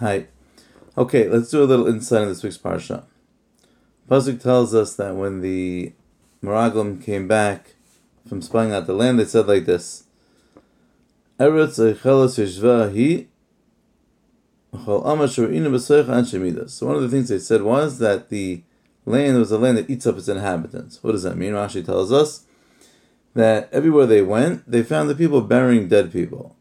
Hi. Okay, let's do a little insight in this week's parsha. Pasuk tells us that when the Meraglim came back from spying out the land, they said like this: So one of the things they said was that the land was a land that eats up its inhabitants. What does that mean? Rashi tells us that everywhere they went, they found the people burying dead people.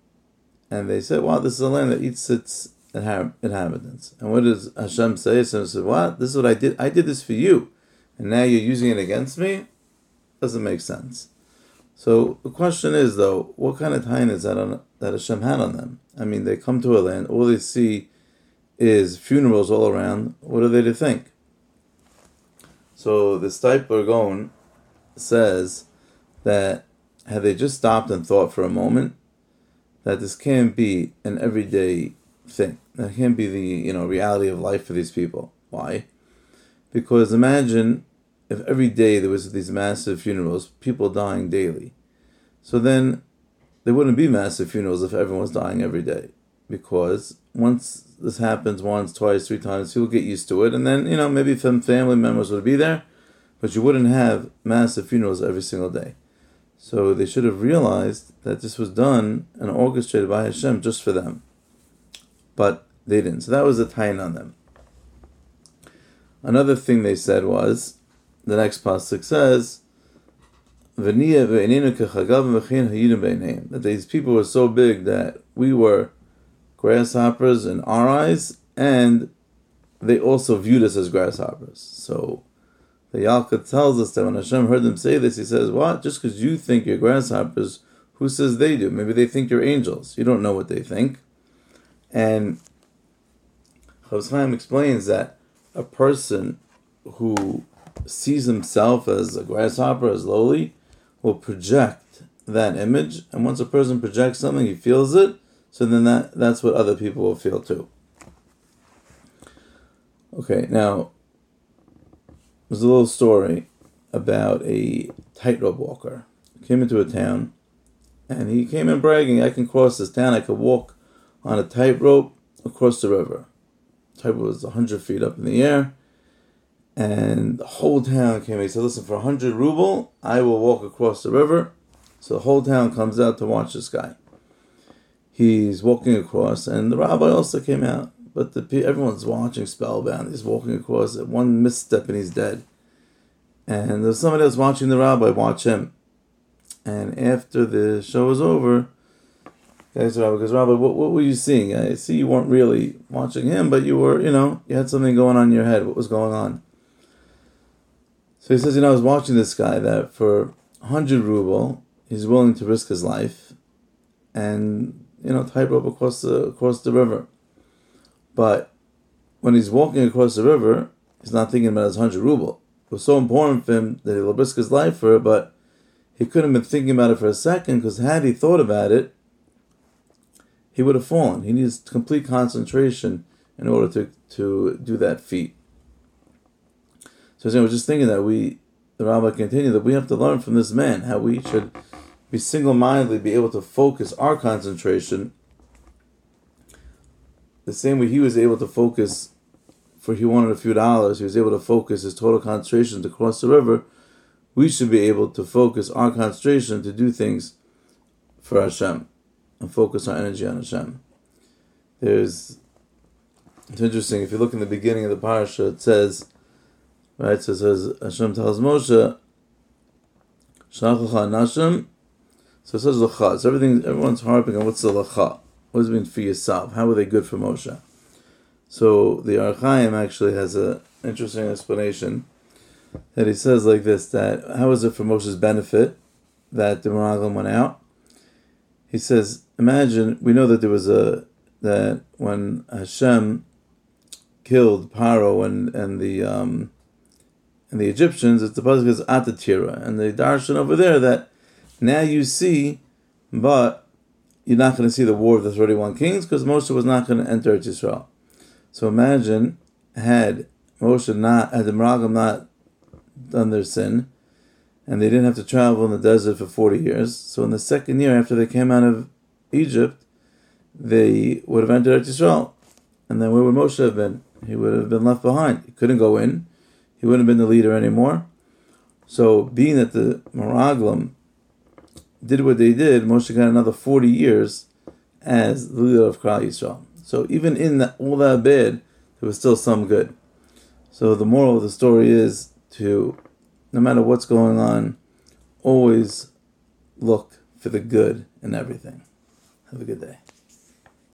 And they said, wow, this is a land that eats its inhabitants. And what does Hashem say? Hashem says, what? This is what I did. I did this for you. And now you're using it against me? Doesn't make sense. So the question is, though, what kind of time is that on, that Hashem had on them? I mean, they come to a land, all they see is funerals all around. What are they to think? So the Gaon says that had they just stopped and thought for a moment, that this can't be an everyday thing. That can't be the you know reality of life for these people. Why? Because imagine if every day there was these massive funerals, people dying daily. So then there wouldn't be massive funerals if everyone was dying every day. Because once this happens once, twice, three times, people get used to it, and then you know maybe some family members would be there, but you wouldn't have massive funerals every single day. So they should have realized that this was done and orchestrated by Hashem just for them, but they didn't. So that was a tie on them. Another thing they said was, the next pasuk says, that these people were so big that we were grasshoppers in our eyes, and they also viewed us as grasshoppers. So the Yalkut tells us that when Hashem heard them say this, he says, What? Just because you think you're grasshoppers, who says they do? Maybe they think you're angels. You don't know what they think. And Chaim explains that a person who sees himself as a grasshopper, as lowly, will project that image. And once a person projects something, he feels it, so then that, that's what other people will feel too. Okay, now there's a little story about a tightrope walker. Came into a town and he came in bragging, I can cross this town, I could walk on a tightrope across the river. Tightrope was 100 feet up in the air. And the whole town came. He said, Listen, for 100 ruble, I will walk across the river. So the whole town comes out to watch this guy he's walking across, and the rabbi also came out. But the everyone's watching spellbound. He's walking across. One misstep and he's dead. And there's somebody else watching the rabbi watch him. And after the show was over, guys, rabbi goes, Rabbi, what, what were you seeing? I see you weren't really watching him, but you were, you know, you had something going on in your head. What was going on? So he says, you know, I was watching this guy that for 100 ruble, he's willing to risk his life. And you know, tightrope across the across the river. But when he's walking across the river, he's not thinking about his hundred ruble. It was so important for him that he'll risk his life for it, but he couldn't have been thinking about it for a second because had he thought about it, he would have fallen. He needs complete concentration in order to, to do that feat. So I was just thinking that we, the rabbi continued, that we have to learn from this man how we should be single mindedly be able to focus our concentration the same way he was able to focus for he wanted a few dollars, he was able to focus his total concentration to cross the river. We should be able to focus our concentration to do things for Hashem and focus our energy on Hashem. There's it's interesting if you look in the beginning of the parasha, it says, right? So it says Hashem tells Moshe, Shelach lecha anashim so it says lacha. So everything, everyone's harping on what's the lacha. What does it mean for yourself? How were they good for Moshe? So the Ohr HaChaim actually has an interesting explanation that he says like this: that how was it for Moshe's benefit that the Meraglim went out? He says, imagine we know that there was a that when Hashem killed Paro and and the um, and the Egyptians, it's the pasuk is Atatira, and the darshan over there that now you see, but you're not going to see the war of the 31 kings because Moshe was not going to enter Israel. So imagine had Moshe not, had the Meraglim not done their sin, and they didn't have to travel in the desert for 40 years. So in the second year after they came out of Egypt, they would have entered Israel. And then where would Moshe have been? He would have been left behind. He couldn't go in. He wouldn't have been the leader anymore. So, being that the Meraglim did what they did, Moshe got another 40 years as the leader of Klal Yisrael. So, even in that, all that bad, there was still some good. So, the moral of the story is to, no matter what's going on, always look for the good in everything. Have a good day.